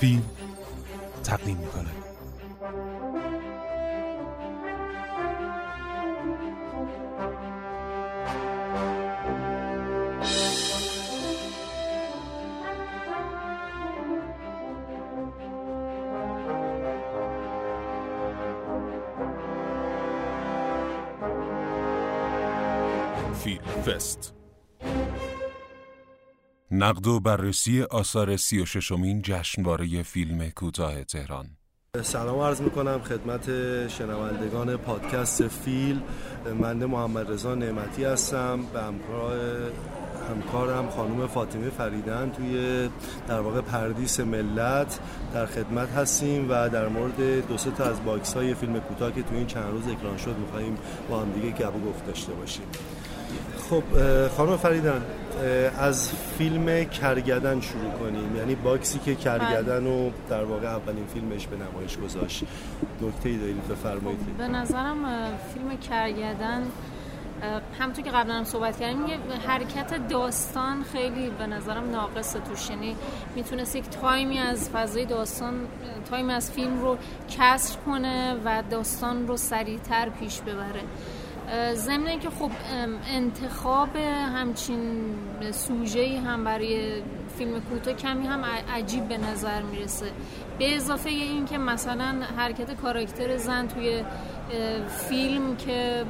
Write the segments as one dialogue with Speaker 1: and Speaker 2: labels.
Speaker 1: فیلم تقدیم می‌کنه. نقد و بررسی آثار سی و ششمین جشنواره فیلم کوتاه تهران.
Speaker 2: سلام عرض می‌کنم خدمت شنوندگان پادکست فیل. من محمد رضا نعمتی هستم. به همراه همکارم خانم فاطمه فریدن توی در واقع پردیس ملت در خدمت هستیم و در مورد دو سه تا از box های فیلم کوتاه که توی این چند روز اکران شد میخواییم با هم دیگه گپ و گفت داشته باشیم. خب خانم فریدن از فیلم کرگدن شروع کنیم. یعنی باکسی که کرگدن و در واقع اولین فیلمش به نمایش گذاشت. نکته ای دارید بفرمایید.
Speaker 3: خب، به نظرم فیلم کرگدن همونطور که قبلا هم صحبت کردیم یه حرکت داستان خیلی به نظرم ناقصه توش. یعنی می‌تونست یک تایمی از فضای داستان تایمی از فیلم رو کسر کنه و داستان رو سریعتر پیش ببره. ضمن که خب انتخاب همچین سوژه هم برای فیلم کوتاه کمی هم عجیب به نظر می‌رسه. به اضافه این که مثلا حرکت کاراکتر زن توی فیلم که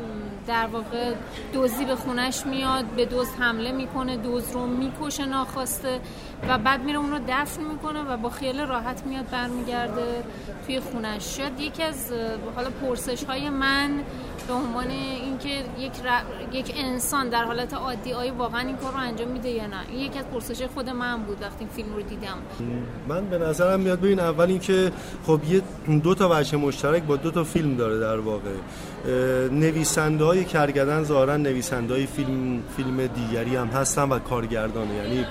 Speaker 3: در واقع دوزی به خونش میاد به دوز حمله می‌کنه دوز رو می‌کشه ناخواسته. و بعد میره اون رو دفن می‌کنه و با خیال راحت میاد برمیگرده توی خونش. شاید یکی از حالا پرسش های من به عنوان اینکه یک, یک انسان در حالت عادی آیا واقعا این کار رو انجام میده یا نه این یکی از پرسش خود من بود وقتی این فیلم رو دیدم.
Speaker 2: من به نظرم میاد ببین اول اینکه خب یه دو تا وجه مشترک با دو تا فیلم داره در واقع. نویسنده های کرگدن ظاهرا نویسنده های فیلم فیلم دیگری هم هستن و کارگردانه. یعنی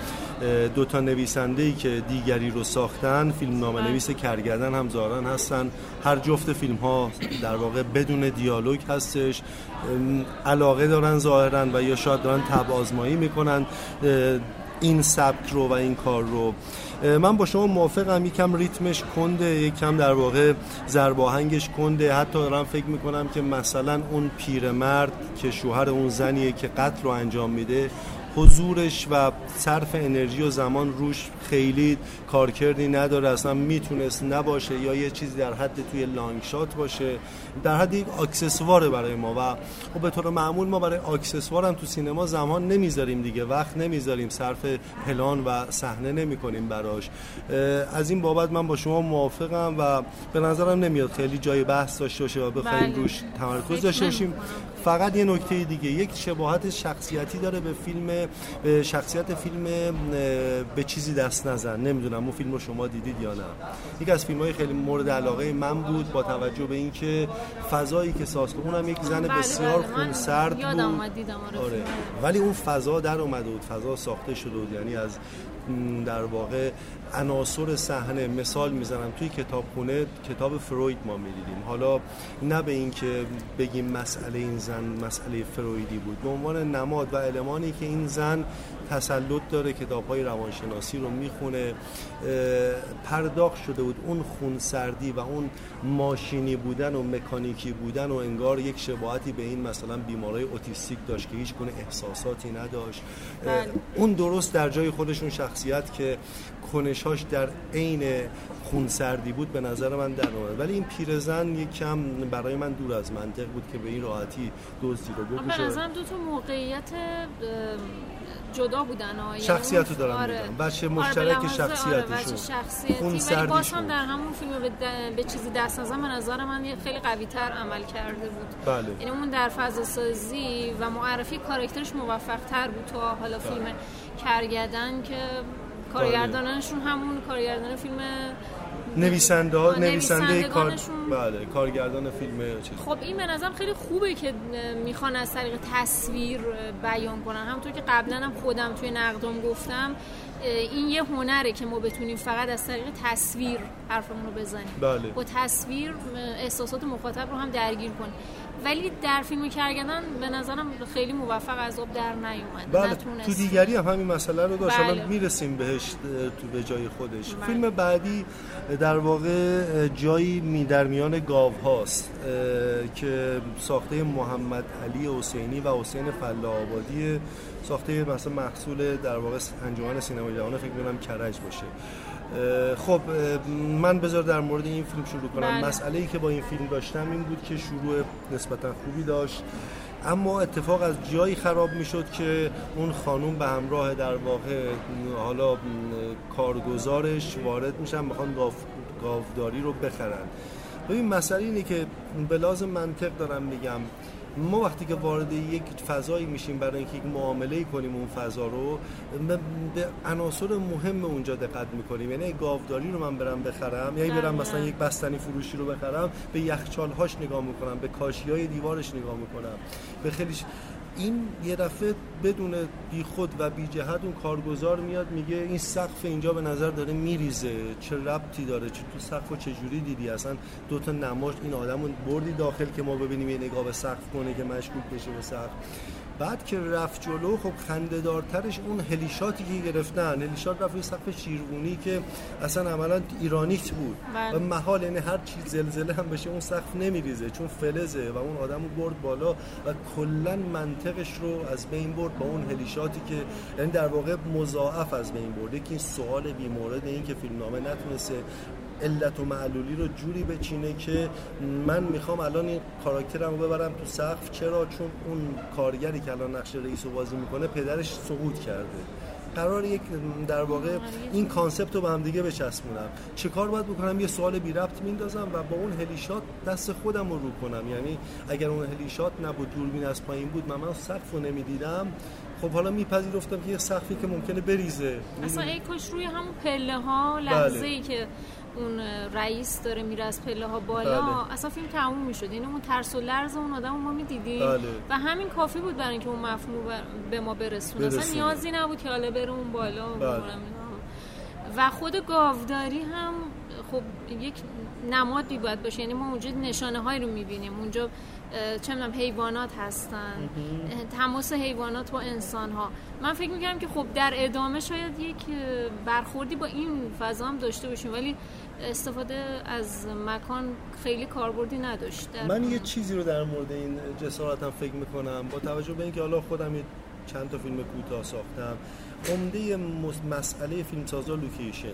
Speaker 2: دو تا نویسنده ای که دیگری رو ساختن فیلم بله. نویس کرگدن هم ظاهرا هستن. هر جفت فیلم ها در واقع بدون دیالوگ هستش. علاقه دارن ظاهرا و یا شاید دارن تب آزمایی می‌کنن. این سبک رو و این کار رو. من با شما موافقم. یکم ریتمش کنده یکم در واقع زرباهنگش کنده. حتی دارم فکر می‌کنم که مثلا اون پیرمرد که شوهر اون زنیه که قتل رو انجام میده حضورش و صرف انرژی و زمان روش خیلی کارکردی نداره. اصلا می‌تونست نباشه یا یه چیزی در حد توی لانگ شات باشه. در حد یک اکسسواره برای ما. و خب به طور معمول ما برای اکسسوار هم تو سینما زمان نمی‌ذاریم دیگه. وقت نمی‌ذاریم. صرف پلان و صحنه نمی‌کنیم براش. از این بابت من با شما موافقم و به نظرم نمیاد خیلی جای بحث داشته باشه و بخوایم بله. روش تمرکز داشته باشیم. فقط یه نکته دیگه. یک شباهت شخصیتی داره به فیلم شخصیت فیلم به چیزی دست نزن نمی‌دونم اون فیلم رو شما دیدید یا نه یک از فیلم های خیلی مورد علاقه من بود با توجه به اینکه فضایی که ساز اونم یک زن بله بسیار بله خونسرد بود
Speaker 3: آره.
Speaker 2: آره. ولی اون فضا در اومده بود فضا ساخته شده بود یعنی از در واقع عناصر صحنه مثال می‌زنم. توی کتابخونه کتاب فروید ما می‌دیدیم. حالا نه به این که بگیم مسئله این زن مسئله فرویدی بود. به عنوان نماد و المانی که این زن تسلط داره کتاب های روانشناسی رو می‌خونه پرداخت شده بود اون خونسردی و اون ماشینی بودن و مکانیکی بودن و انگار یک شباهتی به این مثلا بیمارای اوتیستیک داشت که هیچ گونه احساساتی نداشت بله. اون درست در جای خودشون شخصیت که کنشاش در عین خونسردی بود به نظر من در اومد. ولی این پیرزن یک کم برای من دور از منطق بود که به این راحتی دزدی رو بکشه.
Speaker 3: به نظرم دو تا موقعیت جدا بودن ها
Speaker 2: شخصیت رو دارم آره. بچه آره، مشترک آره شخصیتشون.
Speaker 3: خون ولی باز هم در همون فیلم به, به چیزی دست نزن به نظر من خیلی قوی تر عمل کرده بود.
Speaker 2: بله.
Speaker 3: یعنی اون در فضا سازی و معرفی کارکترش موفق تر بود تو حالا فیلم بله. کرگدن که کارگردانشون همون کارگردان فیلم
Speaker 2: نویسنده ها نویسنده کار بله کارگردان فیلم
Speaker 3: چیز. خب این به نظرم خیلی خوبه که می‌خوان از طریق تصویر بیان کنن. همونطور که قبلا هم خودم توی نقدم گفتم این یه هنره که ما بتونیم فقط از طریق تصویر حرفمون رو بزنیم.
Speaker 2: بله.
Speaker 3: با تصویر احساسات مخاطب رو هم درگیر کنیم. ولی در فیلم کرگدن به نظرم خیلی موفق از آب در نیومد.
Speaker 2: بله تو دیگری هم همین مسئله رو داشت.
Speaker 3: بله.
Speaker 2: می‌رسیم بهش تو به جای خودش. بله. فیلم بعدی در واقع جایی می در میان گاو هاست که ساخته محمد علی حسینی و حسین فلا آبادی ساخته مثلا محصول در واقع انجمن سینمای جهان فکر می‌کنم کرج باشه. خب من بذار در مورد این فیلم شروع کنم. بله. مسئله ای که با این فیلم داشتم این بود که شروع نسبتا خوبی داشت. اما اتفاق از جایی خراب می‌شد که اون خانوم به همراه در واقع حالا کارگزارش وارد میشن می‌خوان گاوداری رو بخرن. ببین مسئله اینه که به لازم منطق دارم میگم. ما وقتی که وارد یک فضایی میشیم برای اینکه یک معامله کنیم اون فضا رو به عناصر مهم اونجا دقت می‌کنیم. یعنی گاوداری رو من برم بخرم یعنی برم مثلا یک بستنی فروشی رو بخرم به یخچال هاش نگاه می‌کنم به کاشی های دیوارش نگاه می‌کنم. به خیلی این یه دفعه بدون بی خود و بی جهت اون کارگزار میاد میگه این سقف اینجا به نظر داره میریزه. چه ربطی داره؟ چه تو سقف چه جوری دیدی؟ اصلا دو تا نماش این آدمو بردی داخل که ما ببینیم یه نگاه به سقف کنه که مشکوک بشه به سقف. بعد که رفت جلو خب خندهدارترش اون هلیشاتی که گرفتن هلیشات رفت سقف شیروانی که اصلا عملا ایرانیت بود بله. و محال یعنی هر چیز زلزله هم بشه اون سقف نمیریزه چون فلزه و اون آدم رو برد بالا و کلا منطقش رو از بین برد با اون هلیشاتی که یعنی در واقع مضاعف از بین برده که این سوال بیمورد این که فیلمنامه نتونسته علت و معلولی رو جوری بچینه که من می‌خوام الان این کاراکترم رو ببرم تو سقف. چرا؟ چون اون کارگری که الان نقش رئیس رو بازی می‌کنه پدرش سقوط کرده. قرار یک در واقع این concept رو به هم دیگه بچسبونم. چه کار باید بکنم؟ یه سوال بی ربط میندازم و با اون helishot دست خودم رو رو کنم. یعنی اگر اون helishot نبود دوربین از پایین بود من من سقف رو نمی‌دیدم. خب حالا میپذیرفتم که یه سقفی که ممکنه بریزه.
Speaker 3: اصلا ای کاش روی همون پله ها لحظه ای بله. که اون رئیس داره میره از پله ها بالا. بله. اصلا فیلم تموم می‌شد. یعنی اون ترس و لرز اون آدم ما می‌دیدیم. بله. و همین کافی بود برای اینکه اون مفهوم به ما برسونه. اصلا نیازی نبود که حالا بره اون بالا بله. و خود گاوداری هم خب یک نمادی باید باشه. یعنی ما اونجا نشانه هایی رو می‌بینیم. اونجا چه می‌دونم حیوانات هستن. تماس حیوانات با انسان ها من فکر می‌کنم که خب در ادامه شاید یک برخوردی با این فضا هم داشته باشیم. ولی استفاده از مکان خیلی کاربردی نداشته
Speaker 2: من یه چیزی رو در مورد این جسارتم فکر می‌کنم. با توجه به اینکه حالا خودم چند تا فیلم کوتاه ساختم عمده مسئله فیلمسازا لوکیشنه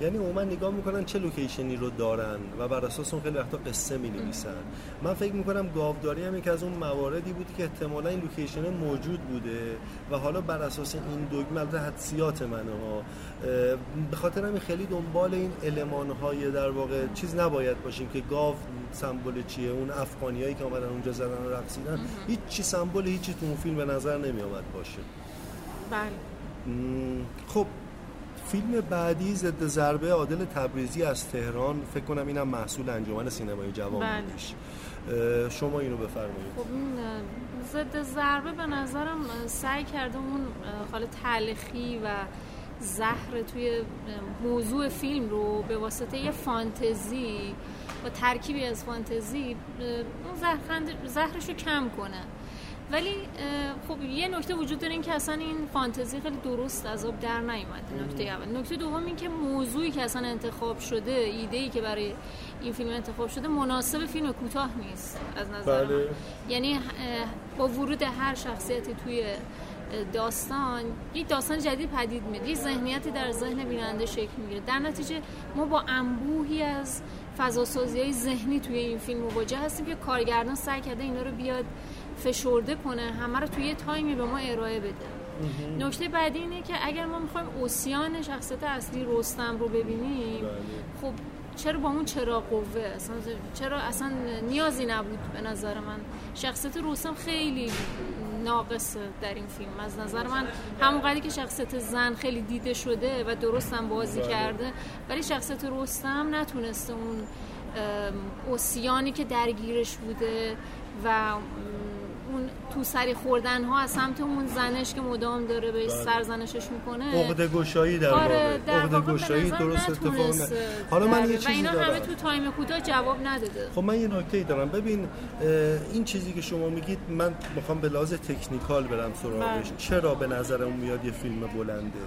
Speaker 2: یعنی عموما نگاه می‌کنن چه لوکیشنی رو دارن و بر اساس اون خیلی وقتا قصه می نویسن من فکر می‌کنم گاوداری هم یکی از اون مواردی بود که احتمالا این لوکیشن موجود بوده و حالا بر اساس این دوگمه البته حدسیات منه ها به خاطر همین خیلی دنبال این المان های در واقع چیز نباید باشیم که گاو سمبل چیه اون افغانیایی که اومدن اونجا زدن و رقصیدن هیچ چی سمبل هیچی تو اون فیلم به نظر نمی آمد باشه.
Speaker 3: بله.
Speaker 2: خب فیلم بعدی ضد ضربه عادل تبریزی از تهران. فکر کنم اینم محصول انجمن سینمای جوان بله. بودش. شما اینو بفرمایید.
Speaker 3: خب این ضد ضربه به نظرم سعی کرده اون حال تلخی و زهر توی موضوع فیلم رو به واسطه یه فانتزی و ترکیبی از فانتزی اون زهرش رو کم کنه. ولی خب یه نکته وجود داره این که اصلا این فانتزی خیلی درست از آب در نیومده نکته اول. نکته دوم این که موضوعی که اصلا انتخاب شده ایده ای که برای این فیلم انتخاب شده مناسب فیلم کوتاه نیست از نظر بله. من. یعنی با ورود هر شخصیتی توی داستان یک داستان جدید پدید میاد یک ذهنیتی در ذهن بیننده شکل می‌گیره. در نتیجه ما با انبوهی از فضاسازی های ذهنی توی این فیلم مواجه هستیم که کارگردان سعی کرده اینا رو بیاد فشرده کنه همه رو توی یه تایمی به ما ارائه بده. نکته بعدی اینه که اگر ما می‌خوایم اوسیان شخصیت اصلی رستم رو ببینیم بله. خب چرا با اون چرا قوه؟ اصلا چرا اصلا نیازی نبود به نظر من؟ شخصیت رستم خیلی ناقصه در این فیلم. از نظر من همون قدری که شخصیت زن خیلی دیده شده و درستم بازی بله. کرده ولی شخصیت رستم نتونسته اون اوسیانی که درگیرش بوده و اون تو سری خوردن ها از سمت اون زنش که مدام داره به
Speaker 2: بله.
Speaker 3: سرزنشش می‌کنه.
Speaker 2: عقده گشایی در
Speaker 3: آره
Speaker 2: واقع. عقده گشایی درست اتفاق نه حالا من یه
Speaker 3: و
Speaker 2: چیزی
Speaker 3: اینا همه
Speaker 2: دارم
Speaker 3: تو تایم کوتاه جواب نداده.
Speaker 2: خب من یه نکته دارم. ببین این چیزی که شما میگید من می‌خوام به لحاظ تکنیکال برم سراغش.
Speaker 3: بله.
Speaker 2: چرا به نظرم میاد یه فیلم بلنده؟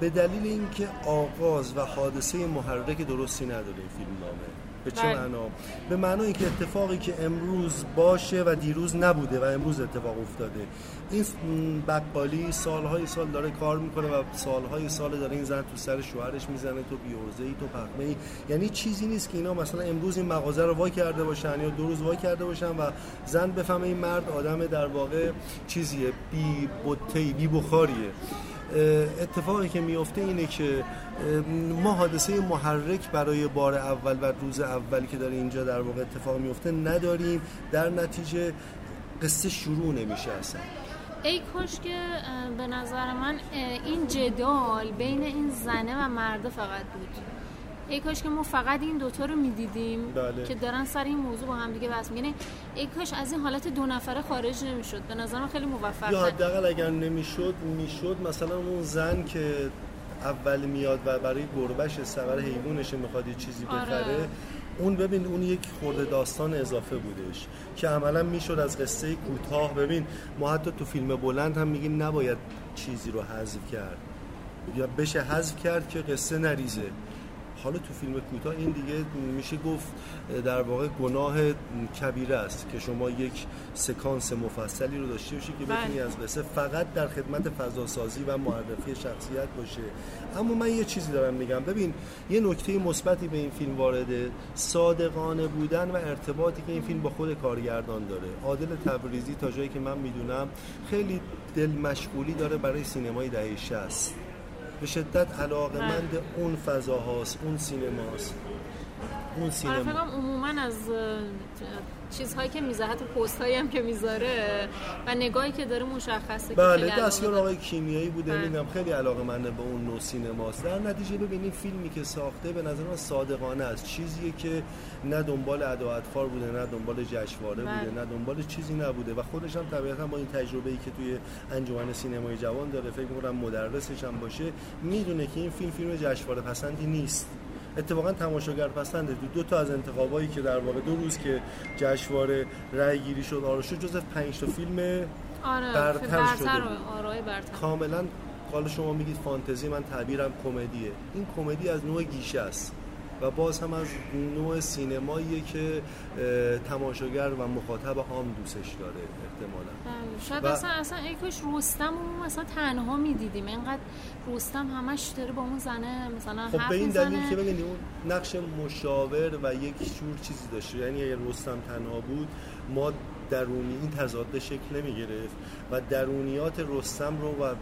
Speaker 2: به دلیل اینکه آغاز و حادثه محرک درستی نداره این فیلم نامه به چه
Speaker 3: بله.
Speaker 2: معنا؟ به معنای اینکه اتفاقی که امروز باشه و دیروز نبوده و امروز اتفاق افتاده. این بقالی سالهای سال داره کار می‌کنه و سالهای سال داره این زن تو سر شوهرش می‌زنه تو بیورزه ای تو پخمه ای یعنی چیزی نیست که اینا مثلا امروز این مغازه رو وا کرده باشن یا دو روز وا کرده باشن و زن بفهمه این مرد آدم در واقع چیزیه بی بوته بی بخاریه. اتفاقی که میفته اینه که ما حادثه محرک برای بار اول و روز اول که داره اینجا در واقع اتفاق میفته نداریم. در نتیجه قصه شروع نمیشه اصلا.
Speaker 3: ای کاش که به نظر من این جدال بین این زنه و مرده فقط بود. ای کاش که ما فقط این دوتا رو می‌دیدیم
Speaker 2: بله.
Speaker 3: که دارن سر این موضوع با هم دیگه بحث میگن ای کاش از این حالت دو نفره خارج نمی‌شد. به نظر من خیلی موفق
Speaker 2: یا حداقل اگر نمی‌شد می‌شد. مثلا اون زن که اول میاد و برای گربش سوار حیوانش می‌خواد یه چیزی
Speaker 3: آره.
Speaker 2: بخره اون ببین اون یک خورده داستان اضافه بودش که عملا می‌شد از قصه کوتاه. ببین ما حتی تو فیلم بلند هم میگیم نباید چیزی رو حذف کرد. یا بشه حذف کرد که قصه نریزه. حالا تو فیلم کوتاه این دیگه میشه گفت در واقع گناه کبیره است که شما یک سکانس مفصلی رو داشته باشی که بتونی
Speaker 3: بله.
Speaker 2: از قصه فقط در خدمت فضاسازی و معرفی شخصیت باشه. اما من یه چیزی دارم میگم. ببین یه نکته مثبتی به این فیلم وارده صادقانه بودن و ارتباطی که این فیلم با خود کارگردان داره. عادل تبریزی تا جایی که من می‌دونم خیلی دل مشغولی داره برای سینمای دهه 60 به شدت علاقمند اون فضاهاست اون سینماست. اون
Speaker 3: آره
Speaker 2: سینما.
Speaker 3: عموما از چیزهایی که میزه حتی پست هایی هم که می‌ذاره و نگاهی که داره مشخصه
Speaker 2: بله دستیار
Speaker 3: داره.
Speaker 2: آقای کیمیایی بوده
Speaker 3: بله.
Speaker 2: می‌دونم خیلی علاقه منده به اون نوع سینماست در نتیجه ببینید فیلمی که ساخته به نظر من صادقانه است چیزیه که نه دنبال ادا اطفال بوده نه دنبال جشنواره
Speaker 3: بله.
Speaker 2: بوده نه دنبال چیزی نبوده و خودش هم طبیعتا با این تجربه‌ای که توی انجمن سینمای جوان داره فکر می‌کنم مدرسش هم باشه می‌دونه که این فیلم فیلم جشنواره پسندی نیست اتفاقا تماشاگر پسنده دو, دو تا از انتخابایی که در واقع دو روز که جشنواره رأی گیری شد آرا شد جز پنج تا فیلم
Speaker 3: آره
Speaker 2: برتر
Speaker 3: برتر
Speaker 2: شده بود.
Speaker 3: آرای برتر.
Speaker 2: کاملا حالا شما میگید فانتزی من تعبیرم کمدیه. این کمدی از نوع گیشه است. و باز هم از نوع سینماییه که تماشاگر و مخاطب عام دوستش داره احتمالا.
Speaker 3: بله. شاید
Speaker 2: و-
Speaker 3: اصلا اصلا ای کاش رستم رو مثلا تنها می‌دیدیم. اینقدر رستم همش داره با اون زنه مثلا
Speaker 2: خب به این دلیل که ببینید اون نقش مشاور و یک شور چیزی داشته یعنی اگر رستم تنها بود ما درونی این تضاد شکل نمی گرفت و درونیات رستم رو و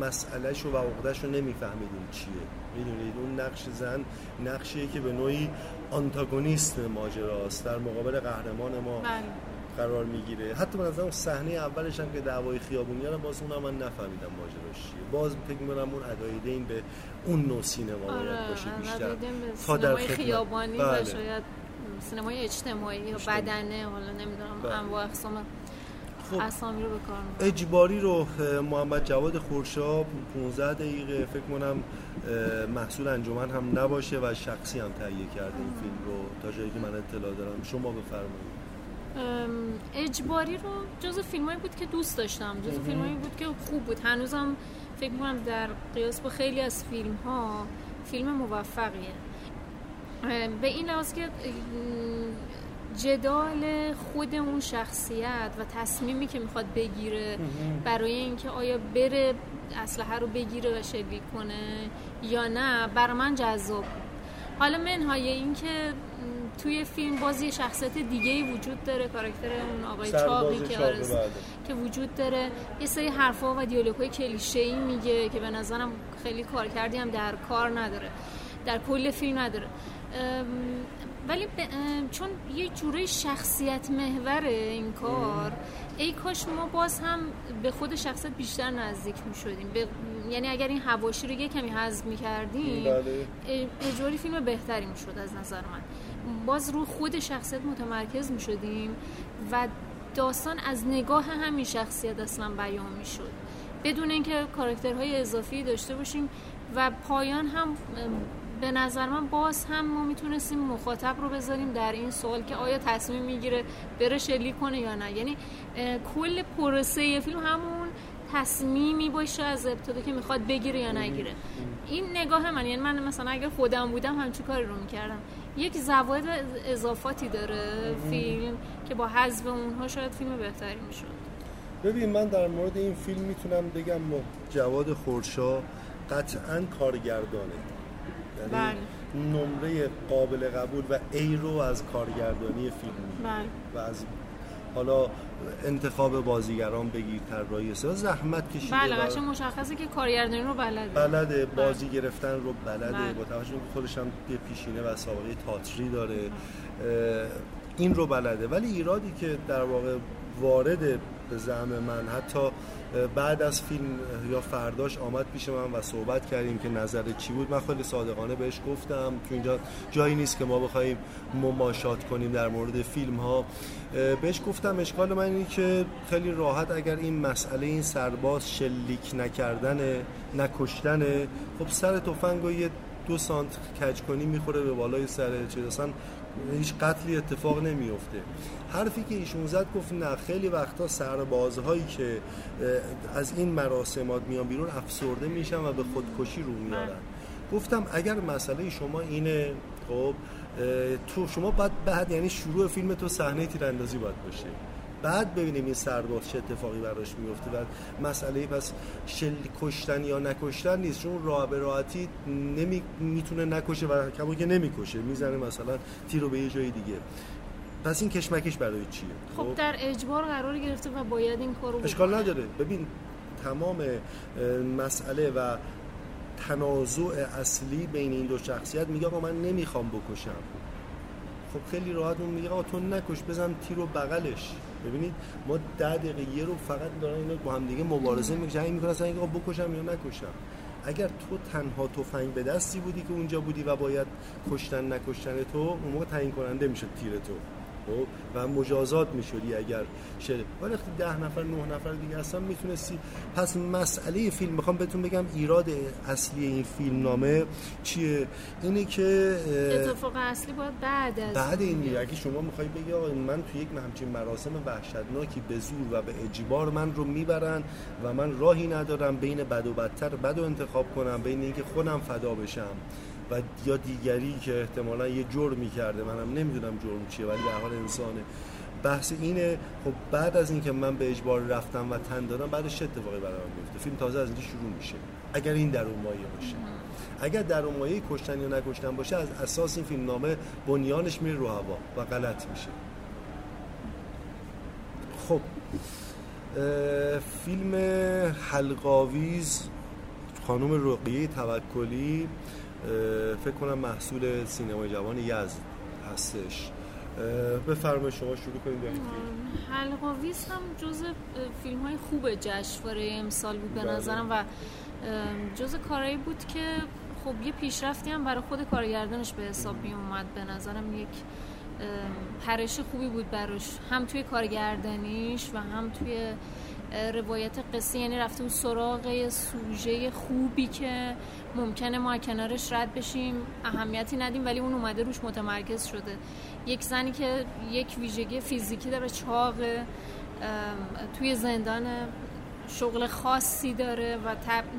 Speaker 2: مسئلهش رو و عقدش رو نمیفهمیدیم چیه. می‌دونید؟ اون نقش زن نقشیه که به نوعی آنتاگونیست ماجراست. در مقابل قهرمان ما
Speaker 3: بله.
Speaker 2: قرار می‌گیره. حتی به نظر اون صحنه اولش هم که دعوای خیابونی رو باز اونم من نفهمیدم ماجراش چیه. باز فکر می‌کنم اون ادای دین به اون نوع سینما باید
Speaker 3: آره
Speaker 2: باشه بیشتر.
Speaker 3: نزدیدیم به
Speaker 2: تا در.
Speaker 3: خیابانی و
Speaker 2: بله.
Speaker 3: شاید سینمای اجتماعی یا. بدنه حالا نمی‌دونم
Speaker 2: بله.
Speaker 3: انواع اقسام
Speaker 2: خب.
Speaker 3: اسامی رو.
Speaker 2: اجباری رو محمد جواد خورشاب 15 دقیقه فکر کنم محصول انجمن هم نباشه و شخصی هم تهیه کرده این فیلم رو. تا جایی که من اطلاع دارم. شما بفرمایید.
Speaker 3: اجباری رو جز فیلمایی بود که دوست داشتم. جز فیلمایی بود که خوب بود. هنوزم فکر می‌کنم در قیاس با خیلی از فیلم ها فیلم موفقیه. به این لحاظ که جدال خود اون شخصیت و تصمیمی که می‌خواد بگیره برای اینکه آیا بره اسلحه رو بگیره و شلیک کنه یا نه برای من جذاب حالا منهای این که توی فیلم باز یه شخصیت دیگه ای وجود داره کاراکتر اون آقای چاقی که آره
Speaker 2: بله.
Speaker 3: که وجود داره. یه سری حرفا و دیالوگ‌های کلیشه ای میگه که به نظرم خیلی کارکردی هم در کار نداره در کل فیلم نداره. ولی ب- چون یه جوره شخصیت محوره این کار ای کاش ما باز هم به خود شخصیت بیشتر نزدیک می شدیم. یعنی اگر این هواشی رو یه کمی حذف می کردیم
Speaker 2: بله.
Speaker 3: اجوری فیلم بهتری می شد از نظر من. باز رو خود شخصیت متمرکز می شدیم و داستان از نگاه همین شخصیت اصلا بیان می‌شد بدون اینکه کاراکترهای اضافی داشته باشیم و پایان هم به نظر من باز هم ما می‌تونستیم مخاطب رو بذاریم در این سوال که آیا تصمیم می‌گیره بره شلیک کنه یا نه. یعنی کل پروسه فیلم همون تصمیمی باشه از ابتدا که می‌خواد بگیره یا نگیره. این نگاه من یعنی من مثلا اگر خودم بودم همچی کاری رو می‌کردم. یک زواید اضافاتی داره فیلم که با حذف اونها شاید فیلم بهتری می‌شد.
Speaker 2: ببین من در مورد این فیلم می‌تونم بگم جواد خورشا قطعا کارگردانه. یعنی. نمره قابل قبول و ای رو از کارگردانی فیلم
Speaker 3: بله.
Speaker 2: و از حالا انتخاب بازیگران بگیر طراحی زحمت کشیده
Speaker 3: بله قشنگ مشخصه که کارگردانی رو بلده
Speaker 2: بلده بازی بله. گرفتن رو بلده. با توجه که خودش هم یه پیشینه و سابقه تاتری داره این رو بلده ولی ایرادی که در واقع وارد به زعم من. حتی بعد از فیلم یا فرداش آمد پیش من و صحبت کردیم که نظر چی بود. من خیلی صادقانه بهش گفتم تو اینجا جایی نیست که ما بخوایم مماشات کنیم در مورد فیلم ها بهش گفتم اشکال من اینه که خیلی راحت اگر این مسئله این سرباز شلیک نکردن نکشتنه خب سر تفنگ و یه دو سانت کج کنی می‌خوره به بالای سر چیز. اصلا هیچ قتلی اتفاق نمیفته حرفی که ایشون زد گفت نه خیلی وقتا سربازهایی که از این مراسمات میان بیرون افسرده میشن و به خودکشی رو میارن. گفتم اگر مسئله شما اینه خب تو شما باید بعد یعنی شروع فیلم تو صحنه تیراندازی باید باشه. بعد ببینیم این سرباز چه اتفاقی براش میفته و مسئله پس شل کشتن یا نکشتن نیست. چون راه به راحتی نمی می‌تونه نکشه و کمو که نمی‌کشه. می‌زنه مثلا تیر رو به یه جای دیگه. پس این کشمکش برای چیه؟
Speaker 3: خب, خب؟ در اجبار قرار گرفته و باید این کارو
Speaker 2: اشکال نداره. ببین تمام مسئله و تنازع اصلی بین این دو شخصیت میگه آقا من نمی‌خوام بکشم. خب خیلی راحت اون میگه آقا تو نکش بزن تیر رو بغلش. ببینید ما ده دقیقه یه رو فقط دارن اینا با هم دیگه مبارزه می‌کنن. این می‌کنن آقا بکشم یا نکشم. اگر تو تنها تفنگ به دستی بودی که اونجا بودی و باید کشتن نکشتن تو اون موقع تعیین کننده می‌شد تیر تو. خب و مجازات می‌شدی اگر شده ولی وقتی ده نفر نه نفر دیگه هستن می‌تونستی. پس مسئله فیلم می‌خوام بهتون بگم ایراد اصلی این فیلم نامه چیه؟ اینه که
Speaker 3: اتفاق اصلی باید بعد از
Speaker 2: بعد این میره اگه شما می‌خوای بگی آقا من تو یک همچین مراسم وحشتناکی به زور و به اجبار من رو می‌برن و من راهی ندارم بین بد و بدتر بد و انتخاب کنم بین اینکه خودم فدا بشم. و یا دیگری که احتمالا یه جرمی کرده منم نمی‌دونم جرم چیه ولی در حال انسانه. بحث اینه خب بعد از اینکه من به اجبار رفتم و تن دادم بعدش چه اتفاقی برام میفته فیلم تازه از اینجا شروع میشه. اگر این در اون مایه باشه. اگر در اون مایه کشتن یا نکشتن باشه از اساس این فیلم نامه بنیانش میره رو هوا و غلط میشه. خب فیلم حلقاویز خانم رقیه توکلی فکر کنم محصول سینمای جوان یزد هستش. بفرمایید شما شروع کنید
Speaker 3: حلقاویز هم جز فیلم های خوب جشنواره امسال بود به بله. نظرم و جز کارایی بود که خب یه پیشرفتی هم برای خود کارگردانش به حساب می اومد. به نظرم یک پرش خوبی بود براش. هم توی کارگردانیش و هم توی روایت قصه یعنی رفته اون سراغ سوژه خوبی که ممکنه ما کنارش رد بشیم. اهمیتی ندیم ولی اون اومده روش متمرکز شده. یک زنی که یک ویژگی فیزیکی داره چاق توی زندان شغل خاصی داره و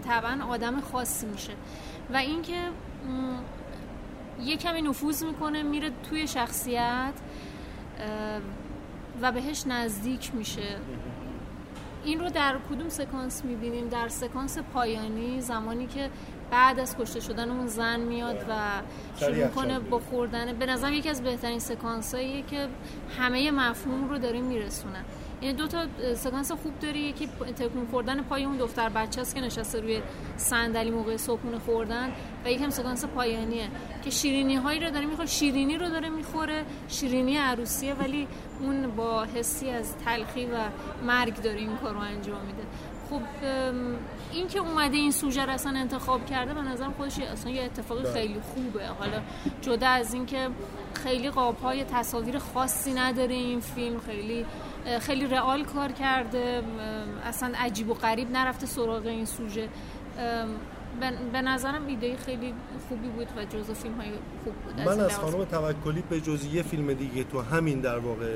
Speaker 3: طبعا آدم خاصی میشه. و اینکه یه کمی نفوذ می‌کنه میره توی شخصیت و بهش نزدیک میشه. این رو در کدوم سکانس می‌بینیم؟ در سکانس پایانی زمانی که بعد از کشته شدن اون زن میاد و شروع کنه با خوردن. به نظرم یکی از بهترین سکانس که همه مفهوم رو داریم میرسونن. این دو تا سکانس خوب داری یکی تکون خوردن پای اون دختر بچه است که نشسته روی صندلی موقع صبحونه خوردن و یکم سکانس پایانیه. که شیرینی هایی رو داره می‌خوره شیرینی رو داره می‌خوره شیرینی عروسیه ولی اون با حسی از تلخی و مرگ داره این کارو انجام میده. خب این که اومده این سوژه رو اصلا انتخاب کرده به نظرم خودش اصلا یه اتفاق بله. خیلی خوبه. حالا جدا از اینکه خیلی قاب های تصاویر خاصی نداره این فیلم خیلی خیلی رئال کار کرده اصلا عجیب و غریب نرفته سراغ این سوژه. به نظرم ایده خیلی خوبی بود و جزو فیلم های خوب بود
Speaker 2: من از خانم توکلی به جز یه فیلم دیگه تو همین در واقع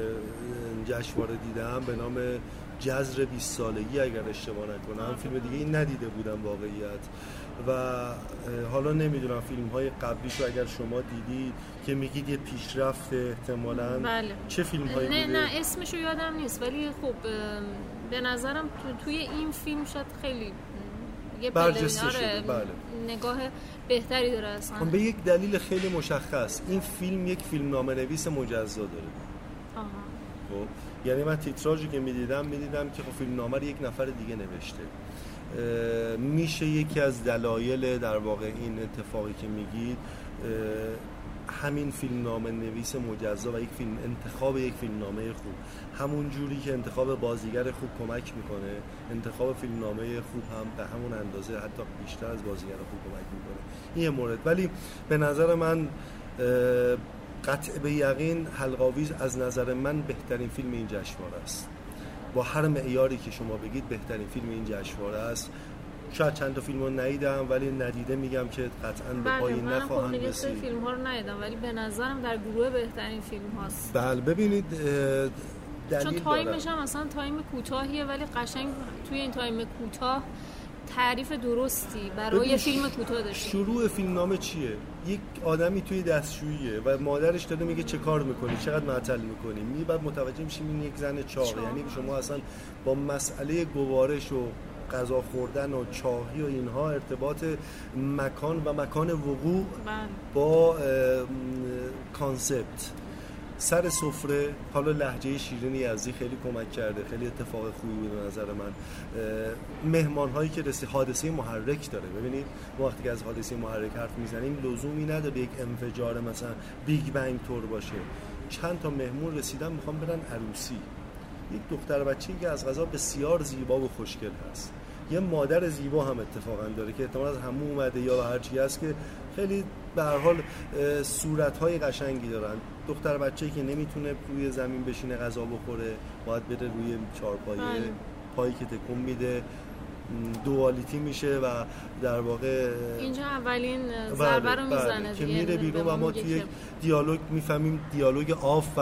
Speaker 2: جشنواره دیدم به نام جزر 20 سالگی اگر اشتباه نکنم فیلم دیگه این ندیده بودم واقعیت و حالا نمی‌دونم فیلم های قبلیش رو اگر شما دیدید که میگید یه پیشرفت احتمالا
Speaker 3: بله.
Speaker 2: چه فیلم هایی
Speaker 3: نه نه اسمشو یادم نیست ولی خب به نظرم توی این فیلم شد خیلی یه
Speaker 2: برجسته بله.
Speaker 3: نگاه بهتری داره اصلا
Speaker 2: خب، به یک دلیل خیلی مشخص این فیلم یک فیلم نامه نویس مجزا داره
Speaker 3: آها.
Speaker 2: خب یعنی من تیتراژی که می‌دیدم می‌دیدم که خب فیلم نامه یک نفر دیگه نوشته. میشه یکی از دلایل در واقع این اتفاقی که میگید همین فیلم نامه نویس مجزا و یک فیلم انتخاب یک فیلم نامه خوب. همون جوری که انتخاب بازیگر خوب کمک می‌کنه انتخاب فیلم نامه خوب هم به همون اندازه حتی بیشتر از بازیگر خوب کمک می‌کنه. این مورد. ولی به نظر من قطع به یقین حلق‌آویز از نظر من بهترین فیلم این جشنواره است. با هر معیاری که شما بگید بهترین فیلم این جشنواره است. شاید چند تا فیلم رو ندیدم ولی ندیده میگم که قطعا به پای این
Speaker 3: بله،
Speaker 2: نخواهند
Speaker 3: رسید. فیلم ها رو ندیدم ولی به نظرم در گروه بهترین فیلم هاست.
Speaker 2: بله ببینید دلیل
Speaker 3: چون time ش هم اصلا time کوتاهیه ولی قشنگ توی این time کوتاه تعریف درستی برای فیلم کوتاه داشته
Speaker 2: شروع فیلم نامه چیه؟ یک آدمی توی دستشوییه و مادرش داره میگه چه کار می‌کنی؟ چقدر معطل می‌کنی؟ می بعد متوجه میشیم این یک زن چاقه یعنی شما اصلا با مسئله گوارش و غذا خوردن و چاهی و اینها ارتباط مکان و مکان وقوع
Speaker 3: بله.
Speaker 2: با کانسپت. سر سفره حالا لحجه شیرین یزدی خیلی کمک کرده خیلی اتفاق خوبی بود به نظر من. مهمان هایی که رسی حادثه محرک داره. ببینید وقتی که از حادثه محرک حرف می‌زنیم لزومی نداره یک انفجار مثلا بیگ بنگ تور باشه. چند تا مهمون رسیدن می‌خوام برن عروسی. یک دختر بچه‌ای که از غذا بسیار زیبا و خوشگل هست. یه مادر زیبا هم اتفاقا داره که احتمال از همون اومده یا هر چی هست که خیلی به هر حال صورت های قشنگی دارن. دختر بچه‌ای که نمی‌تونه روی زمین بشینه غذا بخوره باید بره روی چهارپایه
Speaker 3: بله.
Speaker 2: پایی که تکون میده. duality میشه و در واقع
Speaker 3: اینجا اولین ضربه رو
Speaker 2: بله،
Speaker 3: می‌زنه
Speaker 2: که میره بیرون و ما توی دیالوگ می‌فهمیم دیالوگ off و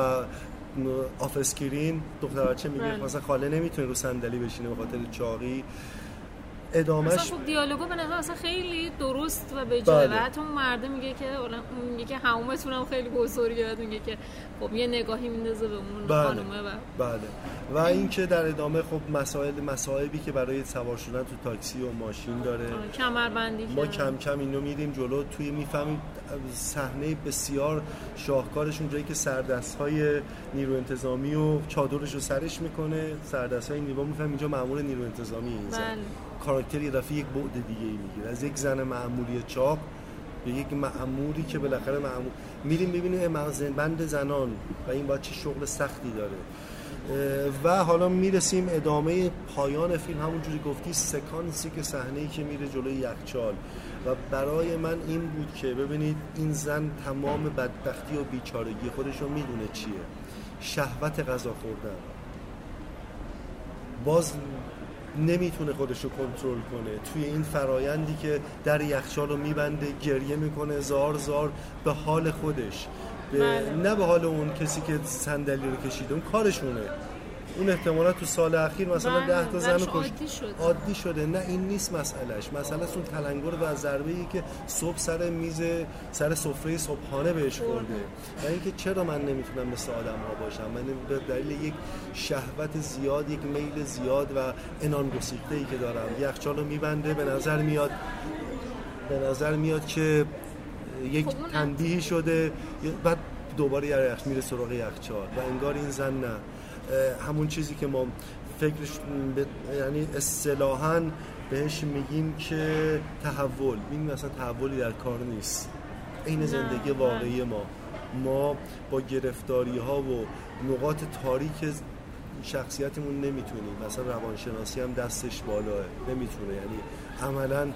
Speaker 2: off screen. دختر بچه میگه
Speaker 3: بله.
Speaker 2: مثلا خاله نمی‌تونه رو صندلی بشینه به خاطر چاقی. ادامش
Speaker 3: اصلا خب دیالوگو به نظر اصلا خیلی درست و به
Speaker 2: بله.
Speaker 3: و حتی اون مرده میگه که میگه که حمومتون هم خیلی بزرگه میگه که خب یه نگاهی میندازه به اون
Speaker 2: بله.
Speaker 3: خانومه و
Speaker 2: بله و اینکه در ادامه خب مسائل مسائبی که برای سوار شدن تو تاکسی و ماشین داره
Speaker 3: کمربندی
Speaker 2: ما. کم کم اینو میریم جلو توی می‌فهمیم صحنه بسیار شاهکارشون جایی که سردست های نیرو انتظامی و چادرش رو سرش می‌کنه سردست های نیرو می‌فهمیم اینجا مامور نیرو انتظامی این زن
Speaker 3: بله.
Speaker 2: کاراکتر یه دفعه یک بعد دیگه ای می‌گیره. از یک زن معمولی چاپ به یک معمولی که بالاخره معمول میریم ببینیم بند زنان و این باید چه شغل سختی داره. و حالا می‌رسیم ادامه پایان فیلم. همونجوری گفتی سکانسی که صحنه‌ای که میره جلوی یخچال. و برای من این بود که ببینید این زن تمام بدبختی و بیچارگی خودش رو می‌دونه چیه. شهوت غذا خوردن. باز نمی‌تونه خودش رو کنترل کنه. توی این فرایندی که در یخچال رو میبنده گریه می‌کنه زار زار به حال خودش. به
Speaker 3: بله.
Speaker 2: نه به حال اون کسی که صندلی رو کشیده اون کارشونه. اون احتمالا تو سال اخیر مثلا
Speaker 3: بله،
Speaker 2: ده تا زن کشت
Speaker 3: عادی شده.
Speaker 2: عادی شده. نه این نیست مسئلهش مسئله اون تلنگر و ضربه ای که صبح سر میز سر سفره صبحانه بهش خورده. و اینکه چرا من نمی‌تونم مثل آدم ها باشم؟ من به دلیل یک شهوت زیاد یک میل زیاد و انان گسیخته ای که دارم یخچال رو میبنده به نظر میاد به نظر میاد که یک
Speaker 3: خب اون
Speaker 2: تنبیهی شده. بعد دوباره یخ میره سراغ یخچال و انگار این زن نه. همون چیزی که ما فکرش ب- یعنی اصطلاحا بهش میگیم که تحول. این مثلا تحولی در کار نیست. عین زندگی
Speaker 3: نه.
Speaker 2: واقعی ما. ما با گرفتاری ها و نقاط تاریک شخصیتمون نمی‌تونیم. مثلا روانشناسی هم دستش بالاه. نمی‌تونه. یعنی عملا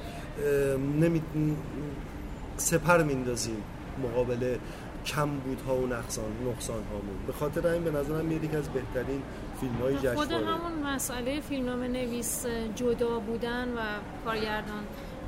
Speaker 2: نمی... سپر میندازیم مقابل کم بودها و نقصان نقصان هامون به خاطر این به نظرم یکی از بهترین فیلم های جشنواره.
Speaker 3: خود همون مسئله فیلمنامه نویس جدا بودن و کارگردان.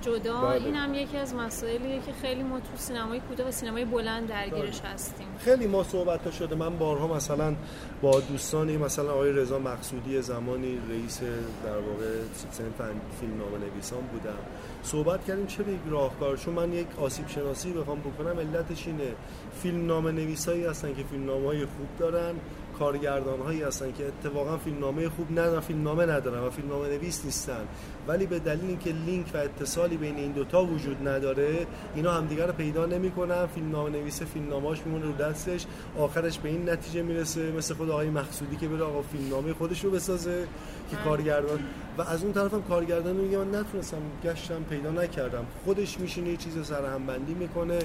Speaker 3: جدا
Speaker 2: بله.
Speaker 3: این هم یکی از مسائلیه که خیلی ما تو سینمای کوتاه و سینمای بلند درگیرش هستیم.
Speaker 2: خیلی ما صحبت ها شده. من بارها مثلا با دوستانی مثلا آقای رضا مقصودی زمانی رئیس در واقع سنف فیلم نامه نویسان بودم. صحبت کردیم چه یک راهکار؟ چون من یک آسیب شناسی بخوام بکنم علتش اینه. فیلم نامه نویسایی هستن که فیلم نامه های خوب دارن کارگردان هایی هستن که اتفاقا فیلم نامه خوب ندارن فیلم نامه ندارن و فیلم نامه نویس نیستن. ولی به دلیل اینکه لینک و اتصالی بین این دوتا وجود نداره اینا همدیگه رو پیدا نمی‌کنن. فیلم نامه نویس فیلم میمونه رو دستش. آخرش به این نتیجه می‌رسه مثل خود آقای مقصودی که بره آقا فیلم نامه خودش رو بسازه که کارگردان. و از اون طرفم کارگردان میگه من نتونستم گشتم پیدا نکردم. خودش میشینه یه چیز سرهمبندی می‌کنه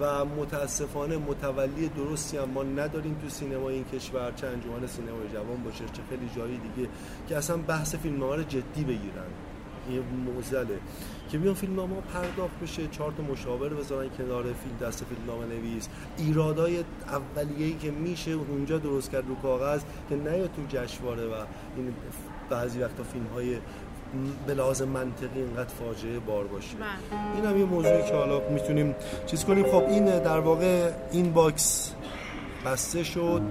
Speaker 2: و متاسفانه متولی درستی هم ما نداریم تو سینما این کشور. چه انجمن سینمای جوان باشه چه خیلی جایی دیگه که اصلا بحث فیلمنامه رو جدی بگیرن. این موزله که بیان فیلم نامه پرداخت بشه چهار تا مشاور بذارن کنار فیلم دست فیلم نامه نویس. ایرادای اولیه‌ای که میشه اونجا درست کرد رو کاغذ که نیاد تو جشنواره و این بعضی وقتا فیلم های به لحاظ منطقی اینقدر فاجعه بار باشه.
Speaker 3: بله.
Speaker 2: این هم یه موضوعی که حالا می‌تونیم چیز کنیم. خب این در واقع این باکس بسته شد.